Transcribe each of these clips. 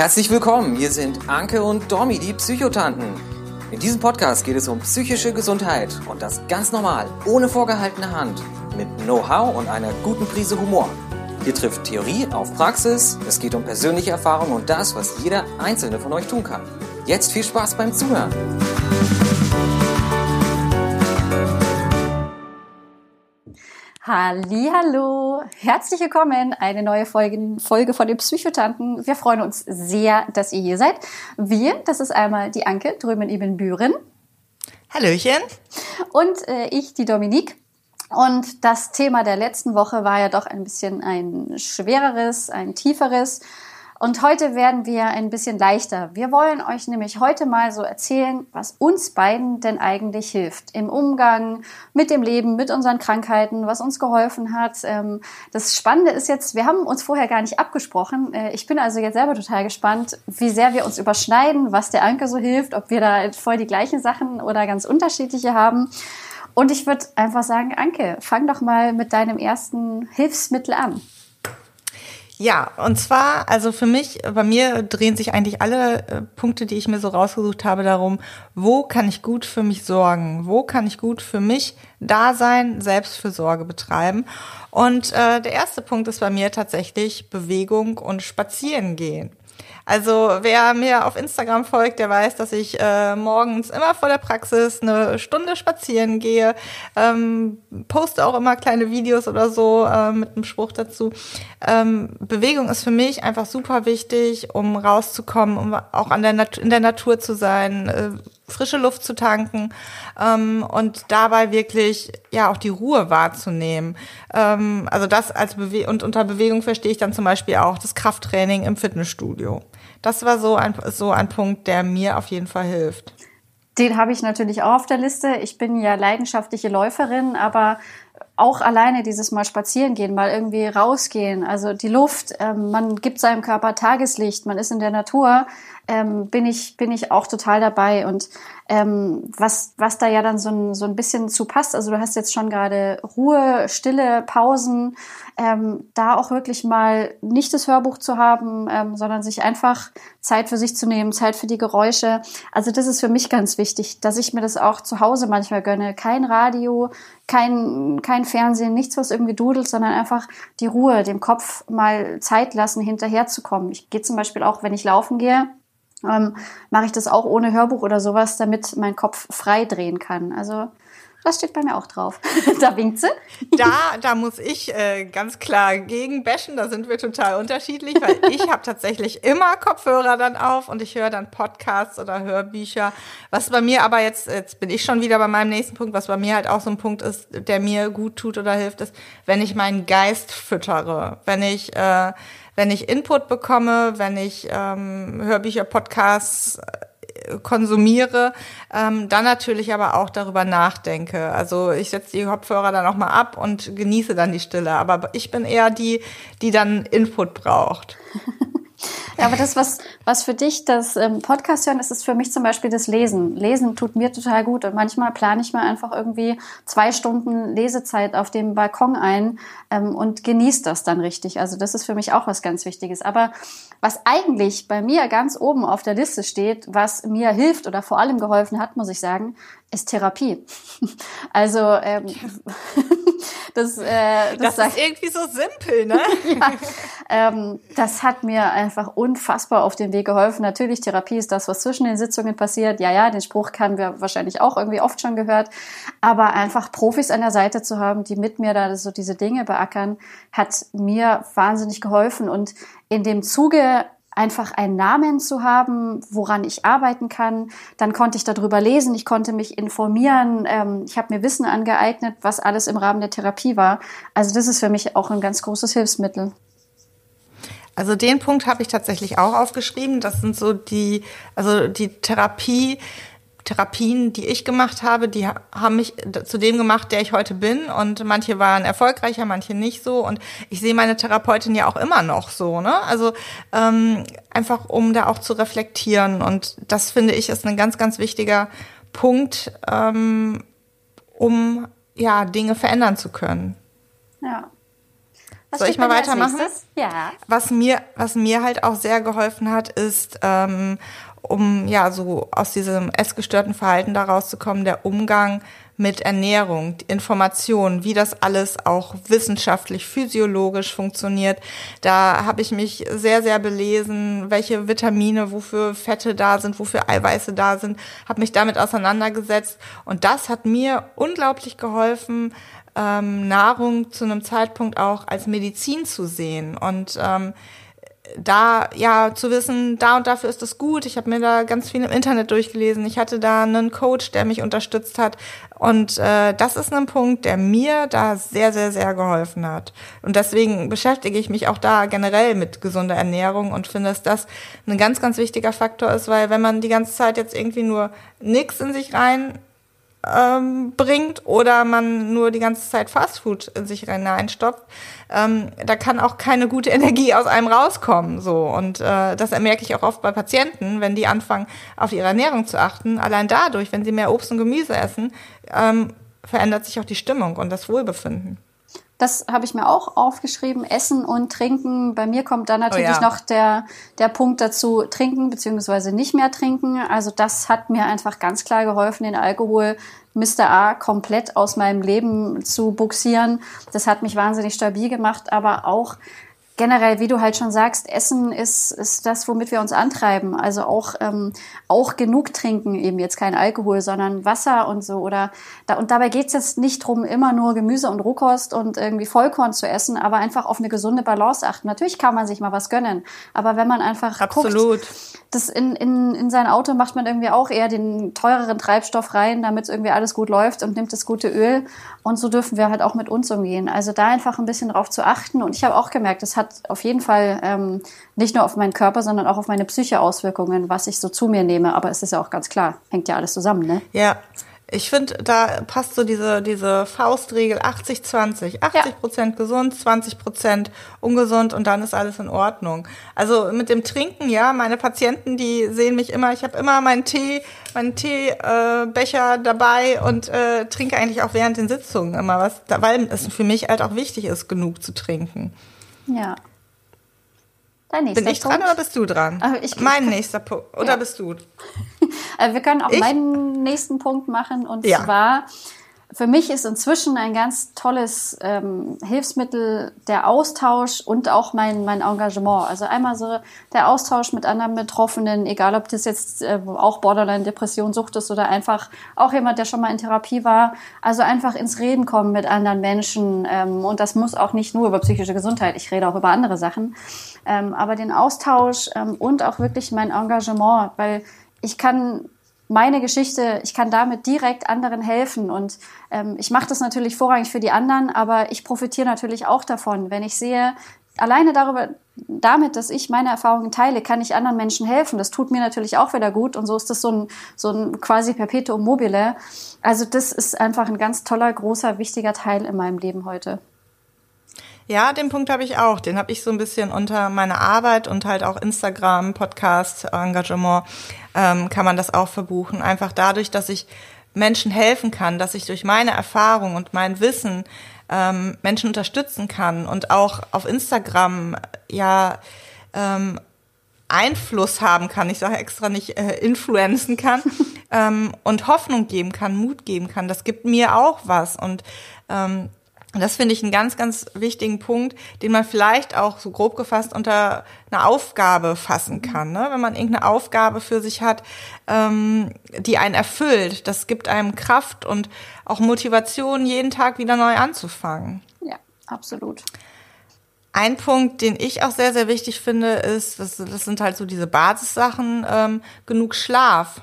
Herzlich willkommen, hier sind Anke und Domi, die Psychotanten. In diesem Podcast geht es um psychische Gesundheit und das ganz normal, ohne vorgehaltene Hand, mit Know-how und einer guten Prise Humor. Hier trifft Theorie auf Praxis, es geht um persönliche Erfahrung und das, was jeder einzelne von euch tun kann. Jetzt viel Spaß beim Zuhören. Hallo, herzlich willkommen, eine neue Folge, Folge von den Psychotanten. Wir freuen uns sehr, dass ihr hier seid. Wir, das ist einmal die Anke drüben in Büren. Hallöchen. Und äh, ich, die Dominique. Und das Thema der letzten Woche war ja doch ein bisschen ein schwereres, ein tieferes. Und heute werden wir ein bisschen leichter. Wir wollen euch nämlich heute mal so erzählen, was uns beiden denn eigentlich hilft im Umgang mit dem Leben, mit unseren Krankheiten, was uns geholfen hat. Ähm, das Spannende ist jetzt, wir haben uns vorher gar nicht abgesprochen. Äh, ich bin also jetzt selber total gespannt, wie sehr wir uns überschneiden, was der Anke so hilft, ob wir da voll die gleichen Sachen oder ganz unterschiedliche haben. Und ich würde einfach sagen, Anke, fang doch mal mit deinem ersten Hilfsmittel an. Ja, und zwar, also für mich, bei mir drehen sich eigentlich alle äh, Punkte, die ich mir so rausgesucht habe, darum, wo kann ich gut für mich sorgen? Wo kann ich gut für mich da sein, Selbstfürsorge betreiben? Und äh, der erste Punkt ist bei mir tatsächlich Bewegung und Spazieren gehen. Also wer mir auf Instagram folgt, der weiß, dass ich äh, morgens immer vor der Praxis eine Stunde spazieren gehe, ähm, poste auch immer kleine Videos oder so äh, mit einem Spruch dazu. Ähm, Bewegung ist für mich einfach super wichtig, um rauszukommen, um auch an der Nat in der Natur zu sein, äh, frische Luft zu tanken ähm, und dabei wirklich ja auch die Ruhe wahrzunehmen. Ähm, also das als Bewe und unter Bewegung verstehe ich dann zum Beispiel auch das Krafttraining im Fitnessstudio. Das war so ein, so ein Punkt, der mir auf jeden Fall hilft. Den habe ich natürlich auch auf der Liste. Ich bin ja leidenschaftliche Läuferin, aber auch alleine dieses Mal spazieren gehen, mal irgendwie rausgehen, also die Luft, ähm, man gibt seinem Körper Tageslicht, man ist in der Natur, ähm, bin ich bin ich auch total dabei und ähm, was was da ja dann so ein so ein bisschen zu passt. Also du hast jetzt schon gerade Ruhe, Stille, Pausen, ähm, da auch wirklich mal nicht das Hörbuch zu haben, ähm, sondern sich einfach Zeit für sich zu nehmen, Zeit für die Geräusche. Also das ist für mich ganz wichtig, dass ich mir das auch zu Hause manchmal gönne. Kein Radio, kein kein Fernsehen, nichts was irgendwie dudelt, sondern einfach die Ruhe, dem Kopf mal Zeit lassen, hinterherzukommen. Ich gehe zum Beispiel auch, wenn ich laufen gehe ähm, mache ich das auch ohne Hörbuch oder sowas, damit mein Kopf frei drehen kann. Also das steht bei mir auch drauf. da winkt sie. Da, da muss ich äh, ganz klar gegen bashen. Da sind wir total unterschiedlich, weil ich habe tatsächlich immer Kopfhörer dann auf und ich höre dann Podcasts oder Hörbücher. Was bei mir aber jetzt, jetzt bin ich schon wieder bei meinem nächsten Punkt, was bei mir halt auch so ein Punkt ist, der mir gut tut oder hilft, ist, wenn ich meinen Geist füttere, wenn ich äh, wenn ich Input bekomme, wenn ich ähm, Hörbücher, Podcasts konsumiere, ähm, dann natürlich aber auch darüber nachdenke. Also ich setze die Kopfhörer dann auch mal ab und genieße dann die Stille. Aber ich bin eher die, die dann Input braucht. Aber das, was, was für dich das ähm, Podcast hören ist, ist für mich zum Beispiel das Lesen. Lesen tut mir total gut und manchmal plane ich mir einfach irgendwie zwei Stunden Lesezeit auf dem Balkon ein ähm, und genieße das dann richtig. Also das ist für mich auch was ganz Wichtiges. Aber was eigentlich bei mir ganz oben auf der Liste steht, was mir hilft oder vor allem geholfen hat, muss ich sagen, ist Therapie. Also ähm, das, äh, das, das ist irgendwie so simpel, ne? ja, ähm, das hat mir einfach unfassbar auf den Weg geholfen. Natürlich, Therapie ist das, was zwischen den Sitzungen passiert. Ja, ja, den Spruch haben wir wahrscheinlich auch irgendwie oft schon gehört. Aber einfach Profis an der Seite zu haben, die mit mir da so diese Dinge beackern, hat mir wahnsinnig geholfen. Und in dem Zuge einfach einen Namen zu haben, woran ich arbeiten kann. Dann konnte ich darüber lesen, ich konnte mich informieren, ähm, ich habe mir Wissen angeeignet, was alles im Rahmen der Therapie war. Also das ist für mich auch ein ganz großes Hilfsmittel. Also den Punkt habe ich tatsächlich auch aufgeschrieben. Das sind so die, also die Therapie, Therapien, die ich gemacht habe, die haben mich zu dem gemacht, der ich heute bin. Und manche waren erfolgreicher, manche nicht so. Und ich sehe meine Therapeutin ja auch immer noch so. Ne? Also ähm, einfach, um da auch zu reflektieren. Und das finde ich ist ein ganz, ganz wichtiger Punkt, ähm, um ja Dinge verändern zu können. Ja. Was Soll ich mal weitermachen? Ja. Was mir, was mir halt auch sehr geholfen hat, ist, ähm, um ja so aus diesem essgestörten Verhalten da rauszukommen, der Umgang mit Ernährung, Information, wie das alles auch wissenschaftlich, physiologisch funktioniert. Da habe ich mich sehr, sehr belesen, welche Vitamine, wofür Fette da sind, wofür Eiweiße da sind, habe mich damit auseinandergesetzt und das hat mir unglaublich geholfen, ähm, Nahrung zu einem Zeitpunkt auch als Medizin zu sehen und ähm, da ja zu wissen, da und dafür ist das gut. Ich habe mir da ganz viel im Internet durchgelesen. Ich hatte da einen Coach, der mich unterstützt hat. Und äh, das ist ein Punkt, der mir da sehr, sehr, sehr geholfen hat. Und deswegen beschäftige ich mich auch da generell mit gesunder Ernährung und finde, dass das ein ganz, ganz wichtiger Faktor ist, weil wenn man die ganze Zeit jetzt irgendwie nur nichts in sich rein ähm, bringt oder man nur die ganze Zeit Fastfood in sich hineinstopft, ähm, da kann auch keine gute Energie aus einem rauskommen. So und äh, das merke ich auch oft bei Patienten, wenn die anfangen auf ihre Ernährung zu achten. Allein dadurch, wenn sie mehr Obst und Gemüse essen, ähm, verändert sich auch die Stimmung und das Wohlbefinden. Das habe ich mir auch aufgeschrieben. Essen und Trinken. Bei mir kommt dann natürlich oh ja. noch der, der Punkt dazu, trinken beziehungsweise nicht mehr trinken. Also das hat mir einfach ganz klar geholfen, den Alkohol Mr. A komplett aus meinem Leben zu buxieren. Das hat mich wahnsinnig stabil gemacht, aber auch generell, wie du halt schon sagst, Essen ist, ist das, womit wir uns antreiben. Also auch, ähm, auch genug trinken, eben jetzt kein Alkohol, sondern Wasser und so. Oder da, und dabei geht es jetzt nicht drum, immer nur Gemüse und Rohkost und irgendwie Vollkorn zu essen, aber einfach auf eine gesunde Balance achten. Natürlich kann man sich mal was gönnen, aber wenn man einfach Absolut. guckt, das in, in, in sein Auto macht man irgendwie auch eher den teureren Treibstoff rein, damit irgendwie alles gut läuft und nimmt das gute Öl. Und so dürfen wir halt auch mit uns umgehen. Also da einfach ein bisschen drauf zu achten. Und ich habe auch gemerkt, das hat auf jeden Fall ähm, nicht nur auf meinen Körper, sondern auch auf meine Psyche Auswirkungen, was ich so zu mir nehme. Aber es ist ja auch ganz klar, hängt ja alles zusammen, ne? Ja, ich finde, da passt so diese, diese Faustregel 80-20. 80 Prozent ja. gesund, 20 Prozent ungesund und dann ist alles in Ordnung. Also mit dem Trinken, ja, meine Patienten, die sehen mich immer, ich habe immer meinen Tee, meinen Teebecher äh, dabei und äh, trinke eigentlich auch während den Sitzungen immer was, weil es für mich halt auch wichtig ist, genug zu trinken. Ja. Dein nächster Bin ich Punkt. dran oder bist du dran? Also ich, mein ich, nächster Punkt. Oder ja. bist du? Also wir können auch ich? meinen nächsten Punkt machen. Und ja. zwar, für mich ist inzwischen ein ganz tolles ähm, Hilfsmittel der Austausch und auch mein, mein Engagement. Also einmal so der Austausch mit anderen Betroffenen, egal ob das jetzt äh, auch Borderline-Depression, Sucht ist oder einfach auch jemand, der schon mal in Therapie war. Also einfach ins Reden kommen mit anderen Menschen. Ähm, und das muss auch nicht nur über psychische Gesundheit. Ich rede auch über andere Sachen. Ähm, aber den Austausch ähm, und auch wirklich mein Engagement, weil ich kann meine Geschichte, ich kann damit direkt anderen helfen. Und ähm, ich mache das natürlich vorrangig für die anderen, aber ich profitiere natürlich auch davon. Wenn ich sehe, alleine darüber, damit, dass ich meine Erfahrungen teile, kann ich anderen Menschen helfen. Das tut mir natürlich auch wieder gut. Und so ist das so ein, so ein quasi Perpetuum mobile. Also das ist einfach ein ganz toller, großer, wichtiger Teil in meinem Leben heute. Ja, den Punkt habe ich auch. Den habe ich so ein bisschen unter meiner Arbeit und halt auch Instagram, Podcast, Engagement, ähm, kann man das auch verbuchen. Einfach dadurch, dass ich Menschen helfen kann, dass ich durch meine Erfahrung und mein Wissen ähm, Menschen unterstützen kann und auch auf Instagram ja ähm, Einfluss haben kann, ich sage extra nicht äh, influenzen kann ähm, und Hoffnung geben kann, Mut geben kann. Das gibt mir auch was und ähm, und das finde ich einen ganz, ganz wichtigen Punkt, den man vielleicht auch so grob gefasst unter eine Aufgabe fassen kann. Ne? Wenn man irgendeine Aufgabe für sich hat, ähm, die einen erfüllt, das gibt einem Kraft und auch Motivation, jeden Tag wieder neu anzufangen. Ja, absolut. Ein Punkt, den ich auch sehr, sehr wichtig finde, ist, das, das sind halt so diese Basissachen, ähm, genug Schlaf.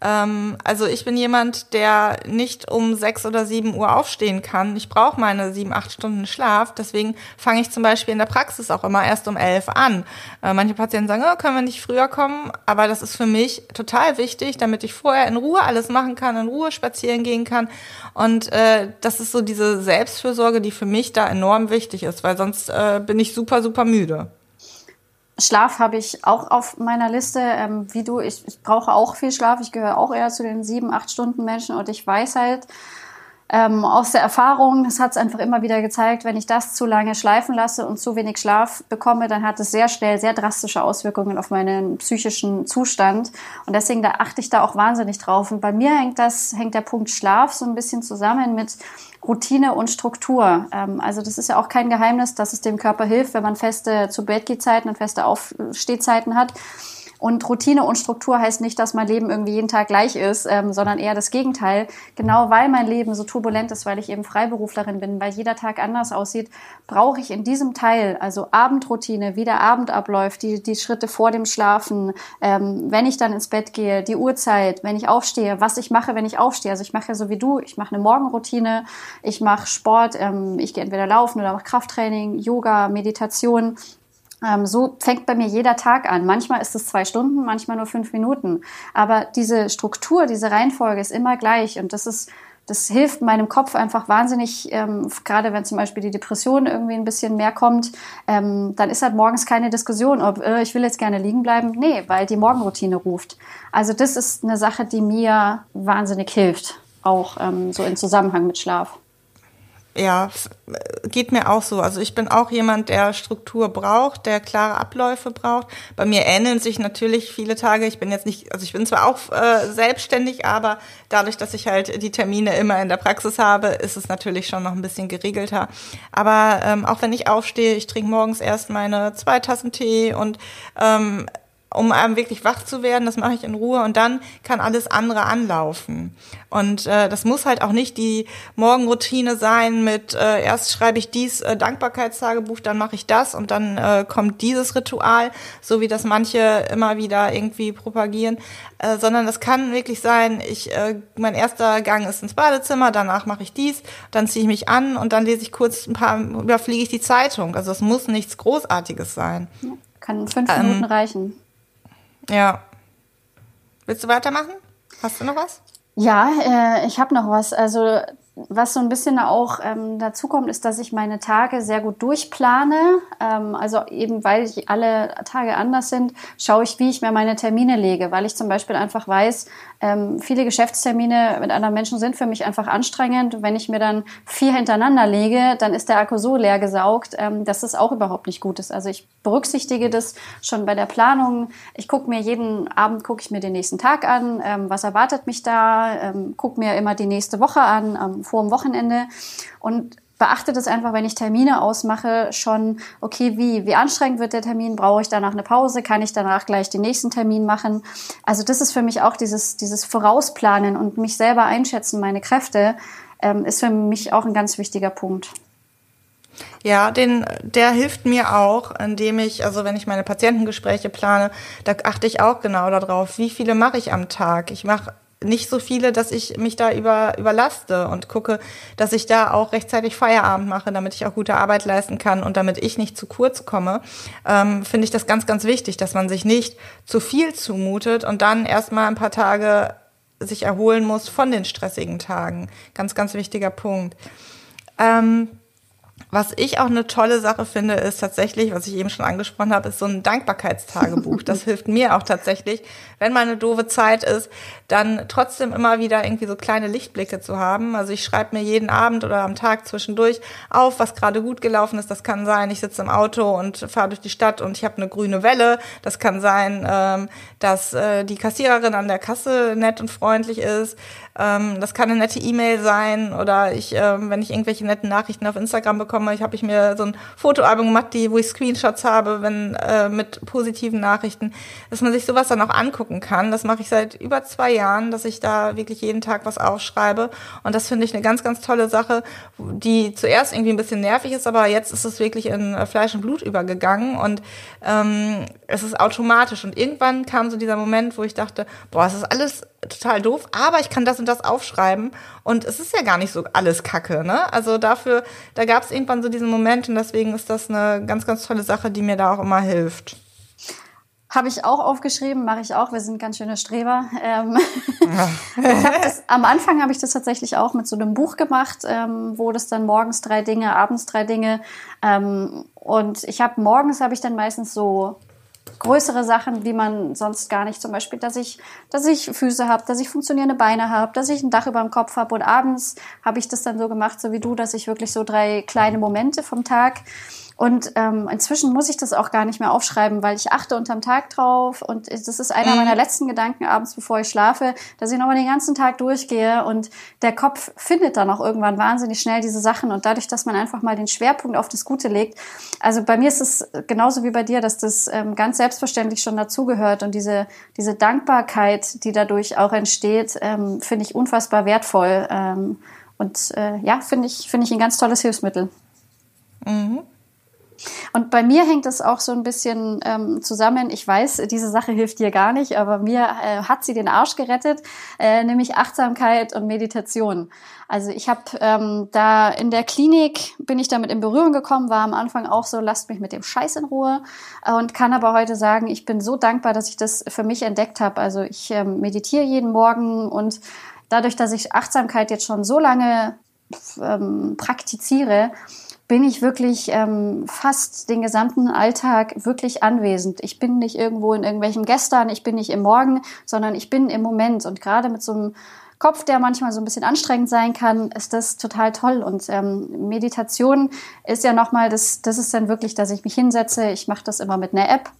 Ähm, also ich bin jemand, der nicht um sechs oder sieben Uhr aufstehen kann. Ich brauche meine sieben, acht Stunden Schlaf. Deswegen fange ich zum Beispiel in der Praxis auch immer erst um elf an. Äh, manche Patienten sagen, oh, können wir nicht früher kommen? Aber das ist für mich total wichtig, damit ich vorher in Ruhe alles machen kann, in Ruhe spazieren gehen kann. Und äh, das ist so diese Selbstfürsorge, die für mich da enorm wichtig ist, weil sonst äh, bin ich super, super müde. Schlaf habe ich auch auf meiner Liste. Ähm, wie du, ich, ich brauche auch viel Schlaf. Ich gehöre auch eher zu den sieben, acht Stunden Menschen und ich weiß halt, ähm, aus der Erfahrung, es hat es einfach immer wieder gezeigt, wenn ich das zu lange schleifen lasse und zu wenig Schlaf bekomme, dann hat es sehr schnell sehr drastische Auswirkungen auf meinen psychischen Zustand. Und deswegen da achte ich da auch wahnsinnig drauf. Und bei mir hängt das, hängt der Punkt Schlaf so ein bisschen zusammen mit Routine und Struktur. Ähm, also das ist ja auch kein Geheimnis, dass es dem Körper hilft, wenn man feste zu Bett und feste Aufstehzeiten hat. Und Routine und Struktur heißt nicht, dass mein Leben irgendwie jeden Tag gleich ist, ähm, sondern eher das Gegenteil. Genau weil mein Leben so turbulent ist, weil ich eben Freiberuflerin bin, weil jeder Tag anders aussieht, brauche ich in diesem Teil, also Abendroutine, wie der Abend abläuft, die, die Schritte vor dem Schlafen, ähm, wenn ich dann ins Bett gehe, die Uhrzeit, wenn ich aufstehe, was ich mache, wenn ich aufstehe. Also ich mache ja so wie du, ich mache eine Morgenroutine, ich mache Sport, ähm, ich gehe entweder laufen oder mache Krafttraining, Yoga, Meditation ähm, so fängt bei mir jeder Tag an. Manchmal ist es zwei Stunden, manchmal nur fünf Minuten. Aber diese Struktur, diese Reihenfolge ist immer gleich und das ist das hilft meinem Kopf einfach wahnsinnig, ähm, gerade wenn zum Beispiel die Depression irgendwie ein bisschen mehr kommt, ähm, dann ist halt morgens keine Diskussion, ob äh, ich will jetzt gerne liegen bleiben. Nee, weil die Morgenroutine ruft. Also das ist eine Sache, die mir wahnsinnig hilft, auch ähm, so in Zusammenhang mit Schlaf ja, geht mir auch so. Also ich bin auch jemand, der Struktur braucht, der klare Abläufe braucht. Bei mir ähneln sich natürlich viele Tage. Ich bin jetzt nicht, also ich bin zwar auch äh, selbstständig, aber dadurch, dass ich halt die Termine immer in der Praxis habe, ist es natürlich schon noch ein bisschen geregelter. Aber ähm, auch wenn ich aufstehe, ich trinke morgens erst meine zwei Tassen Tee und ähm, um einem wirklich wach zu werden. Das mache ich in Ruhe und dann kann alles andere anlaufen. Und äh, das muss halt auch nicht die Morgenroutine sein mit äh, erst schreibe ich dies äh, Dankbarkeitstagebuch, dann mache ich das und dann äh, kommt dieses Ritual, so wie das manche immer wieder irgendwie propagieren, äh, sondern das kann wirklich sein, ich äh, mein erster Gang ist ins Badezimmer, danach mache ich dies, dann ziehe ich mich an und dann lese ich kurz ein paar überfliege ich die Zeitung. Also es muss nichts großartiges sein. Kann fünf ähm, Minuten reichen. Ja. Willst du weitermachen? Hast du noch was? Ja, äh, ich habe noch was. Also was so ein bisschen auch ähm, dazu kommt, ist, dass ich meine Tage sehr gut durchplane. Ähm, also eben, weil ich alle Tage anders sind, schaue ich, wie ich mir meine Termine lege, weil ich zum Beispiel einfach weiß, ähm, viele Geschäftstermine mit anderen Menschen sind für mich einfach anstrengend. Wenn ich mir dann vier hintereinander lege, dann ist der Akku so leer gesaugt, ähm, dass es auch überhaupt nicht gut ist. Also ich berücksichtige das schon bei der Planung. Ich gucke mir jeden Abend gucke ich mir den nächsten Tag an, ähm, was erwartet mich da, ähm, gucke mir immer die nächste Woche an, ähm, vor dem Wochenende und beachte das einfach, wenn ich Termine ausmache, schon, okay, wie, wie anstrengend wird der Termin? Brauche ich danach eine Pause? Kann ich danach gleich den nächsten Termin machen? Also das ist für mich auch dieses, dieses Vorausplanen und mich selber einschätzen, meine Kräfte, ähm, ist für mich auch ein ganz wichtiger Punkt. Ja, den, der hilft mir auch, indem ich, also wenn ich meine Patientengespräche plane, da achte ich auch genau darauf, wie viele mache ich am Tag. Ich mache nicht so viele, dass ich mich da über, überlaste und gucke, dass ich da auch rechtzeitig Feierabend mache, damit ich auch gute Arbeit leisten kann und damit ich nicht zu kurz komme, ähm, finde ich das ganz, ganz wichtig, dass man sich nicht zu viel zumutet und dann erstmal ein paar Tage sich erholen muss von den stressigen Tagen. Ganz, ganz wichtiger Punkt. Ähm, was ich auch eine tolle Sache finde, ist tatsächlich, was ich eben schon angesprochen habe, ist so ein Dankbarkeitstagebuch. Das hilft mir auch tatsächlich, wenn mal eine doofe Zeit ist, dann trotzdem immer wieder irgendwie so kleine Lichtblicke zu haben. Also ich schreibe mir jeden Abend oder am Tag zwischendurch auf, was gerade gut gelaufen ist. Das kann sein, ich sitze im Auto und fahre durch die Stadt und ich habe eine grüne Welle. Das kann sein, ähm, dass äh, die Kassiererin an der Kasse nett und freundlich ist. Ähm, das kann eine nette E-Mail sein oder ich, ähm, wenn ich irgendwelche netten Nachrichten auf Instagram bekomme, ich habe ich mir so ein Fotoalbum gemacht, die, wo ich Screenshots habe, wenn äh, mit positiven Nachrichten, dass man sich sowas dann auch angucken kann. Das mache ich seit über zwei Jahren, dass ich da wirklich jeden Tag was aufschreibe. Und das finde ich eine ganz, ganz tolle Sache, die zuerst irgendwie ein bisschen nervig ist, aber jetzt ist es wirklich in äh, Fleisch und Blut übergegangen und ähm, es ist automatisch. Und irgendwann kam so dieser Moment, wo ich dachte, boah, es ist alles total doof, aber ich kann das und das aufschreiben und es ist ja gar nicht so alles Kacke, ne? Also dafür, da gab es irgendwann so diesen Moment und deswegen ist das eine ganz, ganz tolle Sache, die mir da auch immer hilft. Habe ich auch aufgeschrieben, mache ich auch. Wir sind ganz schöne Streber. Ähm, ja. das, am Anfang habe ich das tatsächlich auch mit so einem Buch gemacht, ähm, wo das dann morgens drei Dinge, abends drei Dinge. Ähm, und ich habe morgens habe ich dann meistens so größere Sachen, wie man sonst gar nicht. Zum Beispiel, dass ich, dass ich Füße habe, dass ich funktionierende Beine habe, dass ich ein Dach über dem Kopf habe. Und abends habe ich das dann so gemacht, so wie du, dass ich wirklich so drei kleine Momente vom Tag und ähm, inzwischen muss ich das auch gar nicht mehr aufschreiben, weil ich achte unterm Tag drauf. Und das ist einer mhm. meiner letzten Gedanken abends, bevor ich schlafe, dass ich nochmal den ganzen Tag durchgehe. Und der Kopf findet dann auch irgendwann wahnsinnig schnell diese Sachen. Und dadurch, dass man einfach mal den Schwerpunkt auf das Gute legt. Also bei mir ist es genauso wie bei dir, dass das ähm, ganz selbstverständlich schon dazugehört. Und diese, diese Dankbarkeit, die dadurch auch entsteht, ähm, finde ich unfassbar wertvoll. Ähm, und äh, ja, finde ich, finde ich ein ganz tolles Hilfsmittel. Mhm. Und bei mir hängt es auch so ein bisschen ähm, zusammen. Ich weiß, diese Sache hilft dir gar nicht, aber mir äh, hat sie den Arsch gerettet, äh, nämlich Achtsamkeit und Meditation. Also ich habe ähm, da in der Klinik bin ich damit in Berührung gekommen, war am Anfang auch so, lasst mich mit dem Scheiß in Ruhe und kann aber heute sagen, ich bin so dankbar, dass ich das für mich entdeckt habe. Also ich ähm, meditiere jeden Morgen und dadurch, dass ich Achtsamkeit jetzt schon so lange ähm, praktiziere, bin ich wirklich ähm, fast den gesamten Alltag wirklich anwesend. Ich bin nicht irgendwo in irgendwelchen Gestern, ich bin nicht im Morgen, sondern ich bin im Moment. Und gerade mit so einem Kopf, der manchmal so ein bisschen anstrengend sein kann, ist das total toll. Und ähm, Meditation ist ja nochmal, das, das ist dann wirklich, dass ich mich hinsetze. Ich mache das immer mit einer App.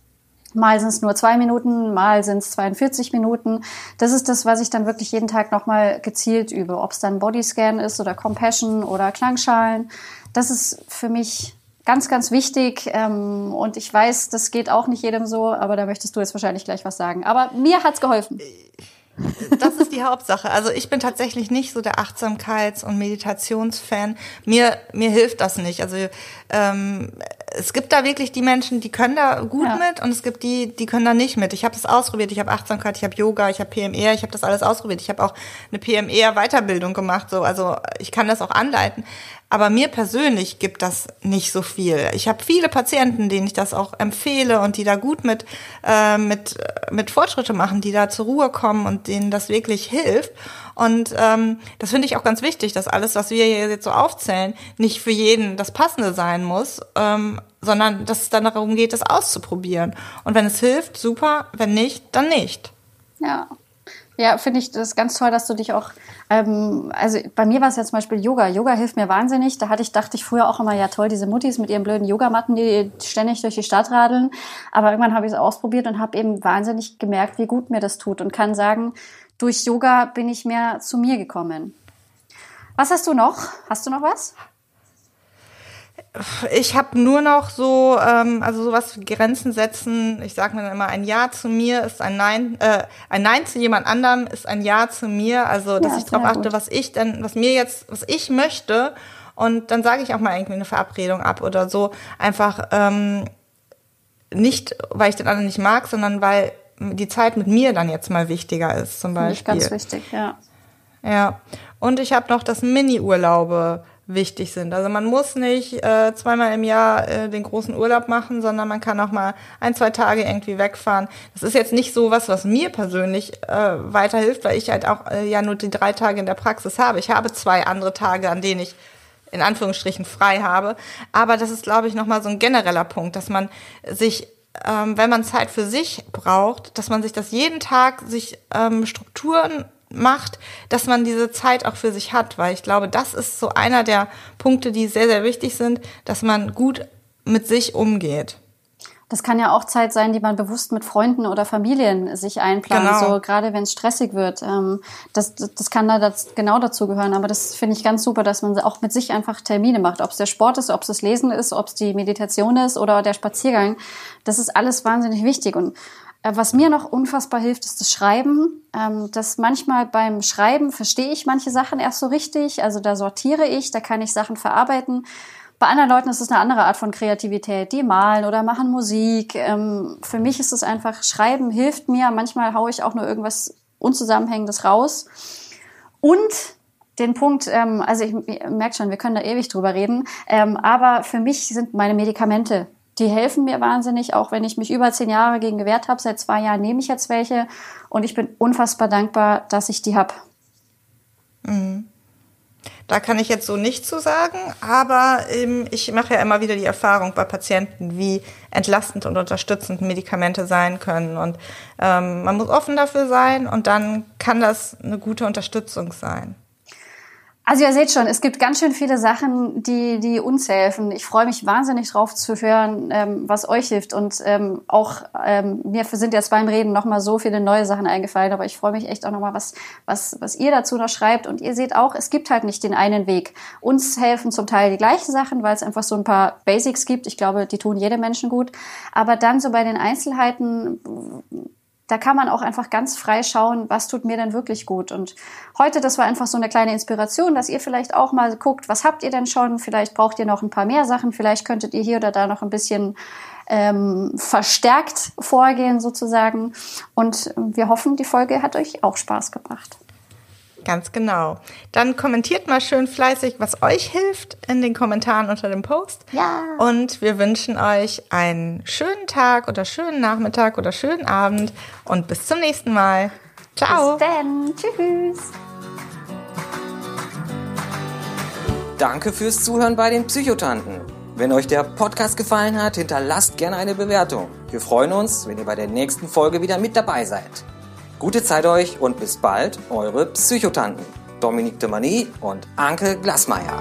Mal sind es nur zwei Minuten, mal sind es 42 Minuten. Das ist das, was ich dann wirklich jeden Tag nochmal gezielt übe. Ob es dann Bodyscan ist oder Compassion oder Klangschalen. Das ist für mich ganz, ganz wichtig. Ähm, und ich weiß, das geht auch nicht jedem so, aber da möchtest du jetzt wahrscheinlich gleich was sagen. Aber mir hat's geholfen. Das ist die Hauptsache. Also ich bin tatsächlich nicht so der Achtsamkeits- und Meditationsfan. Mir, mir hilft das nicht. Also ähm, es gibt da wirklich die Menschen, die können da gut ja. mit und es gibt die, die können da nicht mit. Ich habe das ausprobiert. Ich habe Achtsamkeit, ich habe Yoga, ich habe PMR, ich habe das alles ausprobiert. Ich habe auch eine PMR-Weiterbildung gemacht. So, also ich kann das auch anleiten. Aber mir persönlich gibt das nicht so viel. Ich habe viele Patienten, denen ich das auch empfehle und die da gut mit, äh, mit, mit Fortschritte machen, die da zur Ruhe kommen und denen das wirklich hilft. Und ähm, das finde ich auch ganz wichtig, dass alles, was wir hier jetzt so aufzählen, nicht für jeden das Passende sein muss, ähm, sondern dass es dann darum geht, das auszuprobieren. Und wenn es hilft, super. Wenn nicht, dann nicht. Ja. Ja, finde ich das ganz toll, dass du dich auch, ähm, also bei mir war es ja zum Beispiel Yoga. Yoga hilft mir wahnsinnig. Da hatte ich, dachte ich früher auch immer, ja toll, diese Muttis mit ihren blöden Yogamatten, die ständig durch die Stadt radeln. Aber irgendwann habe ich es ausprobiert und habe eben wahnsinnig gemerkt, wie gut mir das tut und kann sagen, durch Yoga bin ich mehr zu mir gekommen. Was hast du noch? Hast du noch was? Ich habe nur noch so, ähm, also sowas Grenzen setzen. Ich sage mir dann immer, ein Ja zu mir ist ein Nein, äh, ein Nein zu jemand anderem ist ein Ja zu mir. Also dass ja, ich darauf achte, was ich denn, was mir jetzt, was ich möchte. Und dann sage ich auch mal irgendwie eine Verabredung ab oder so. Einfach ähm, nicht, weil ich den anderen nicht mag, sondern weil die Zeit mit mir dann jetzt mal wichtiger ist, zum Beispiel. Ganz wichtig, ja. Ja. Und ich habe noch das Mini-Urlaube wichtig sind. Also man muss nicht äh, zweimal im Jahr äh, den großen Urlaub machen, sondern man kann auch mal ein, zwei Tage irgendwie wegfahren. Das ist jetzt nicht so was, was mir persönlich äh, weiterhilft, weil ich halt auch äh, ja nur die drei Tage in der Praxis habe. Ich habe zwei andere Tage, an denen ich in Anführungsstrichen frei habe. Aber das ist, glaube ich, nochmal so ein genereller Punkt, dass man sich ähm, wenn man Zeit für sich braucht, dass man sich das jeden Tag sich ähm, Strukturen macht, dass man diese Zeit auch für sich hat, weil ich glaube, das ist so einer der Punkte, die sehr, sehr wichtig sind, dass man gut mit sich umgeht. Das kann ja auch Zeit sein, die man bewusst mit Freunden oder Familien sich einplant, genau. so gerade wenn es stressig wird. Ähm, das, das kann da das, genau dazu gehören. Aber das finde ich ganz super, dass man auch mit sich einfach Termine macht. Ob es der Sport ist, ob es das Lesen ist, ob es die Meditation ist oder der Spaziergang. Das ist alles wahnsinnig wichtig. Und was mir noch unfassbar hilft, ist das Schreiben. Ähm, das manchmal beim Schreiben verstehe ich manche Sachen erst so richtig. Also da sortiere ich, da kann ich Sachen verarbeiten. Bei anderen Leuten ist es eine andere Art von Kreativität. Die malen oder machen Musik. Ähm, für mich ist es einfach, Schreiben hilft mir. Manchmal haue ich auch nur irgendwas Unzusammenhängendes raus. Und den Punkt, ähm, also ich merke schon, wir können da ewig drüber reden, aber für mich sind meine Medikamente die helfen mir wahnsinnig, auch wenn ich mich über zehn Jahre gegen gewehrt habe. Seit zwei Jahren nehme ich jetzt welche und ich bin unfassbar dankbar, dass ich die habe. Mhm. Da kann ich jetzt so nicht zu sagen, aber ähm, ich mache ja immer wieder die Erfahrung bei Patienten, wie entlastend und unterstützend Medikamente sein können. Und ähm, man muss offen dafür sein und dann kann das eine gute Unterstützung sein. Also ihr seht schon, es gibt ganz schön viele Sachen, die, die uns helfen. Ich freue mich wahnsinnig drauf zu hören, ähm, was euch hilft. Und ähm, auch ähm, mir sind jetzt beim Reden nochmal so viele neue Sachen eingefallen, aber ich freue mich echt auch nochmal, was, was, was ihr dazu noch schreibt. Und ihr seht auch, es gibt halt nicht den einen Weg. Uns helfen zum Teil die gleichen Sachen, weil es einfach so ein paar Basics gibt. Ich glaube, die tun jedem Menschen gut. Aber dann so bei den Einzelheiten da kann man auch einfach ganz frei schauen, was tut mir denn wirklich gut. Und heute, das war einfach so eine kleine Inspiration, dass ihr vielleicht auch mal guckt, was habt ihr denn schon? Vielleicht braucht ihr noch ein paar mehr Sachen, vielleicht könntet ihr hier oder da noch ein bisschen ähm, verstärkt vorgehen sozusagen. Und wir hoffen, die Folge hat euch auch Spaß gebracht. Ganz genau. Dann kommentiert mal schön fleißig, was euch hilft in den Kommentaren unter dem Post. Ja. Und wir wünschen euch einen schönen Tag oder schönen Nachmittag oder schönen Abend und bis zum nächsten Mal. Ciao. Bis dann. Tschüss. Danke fürs Zuhören bei den Psychotanten. Wenn euch der Podcast gefallen hat, hinterlasst gerne eine Bewertung. Wir freuen uns, wenn ihr bei der nächsten Folge wieder mit dabei seid. Gute Zeit euch und bis bald, eure Psychotanten Dominique de Mani und Anke Glasmeier.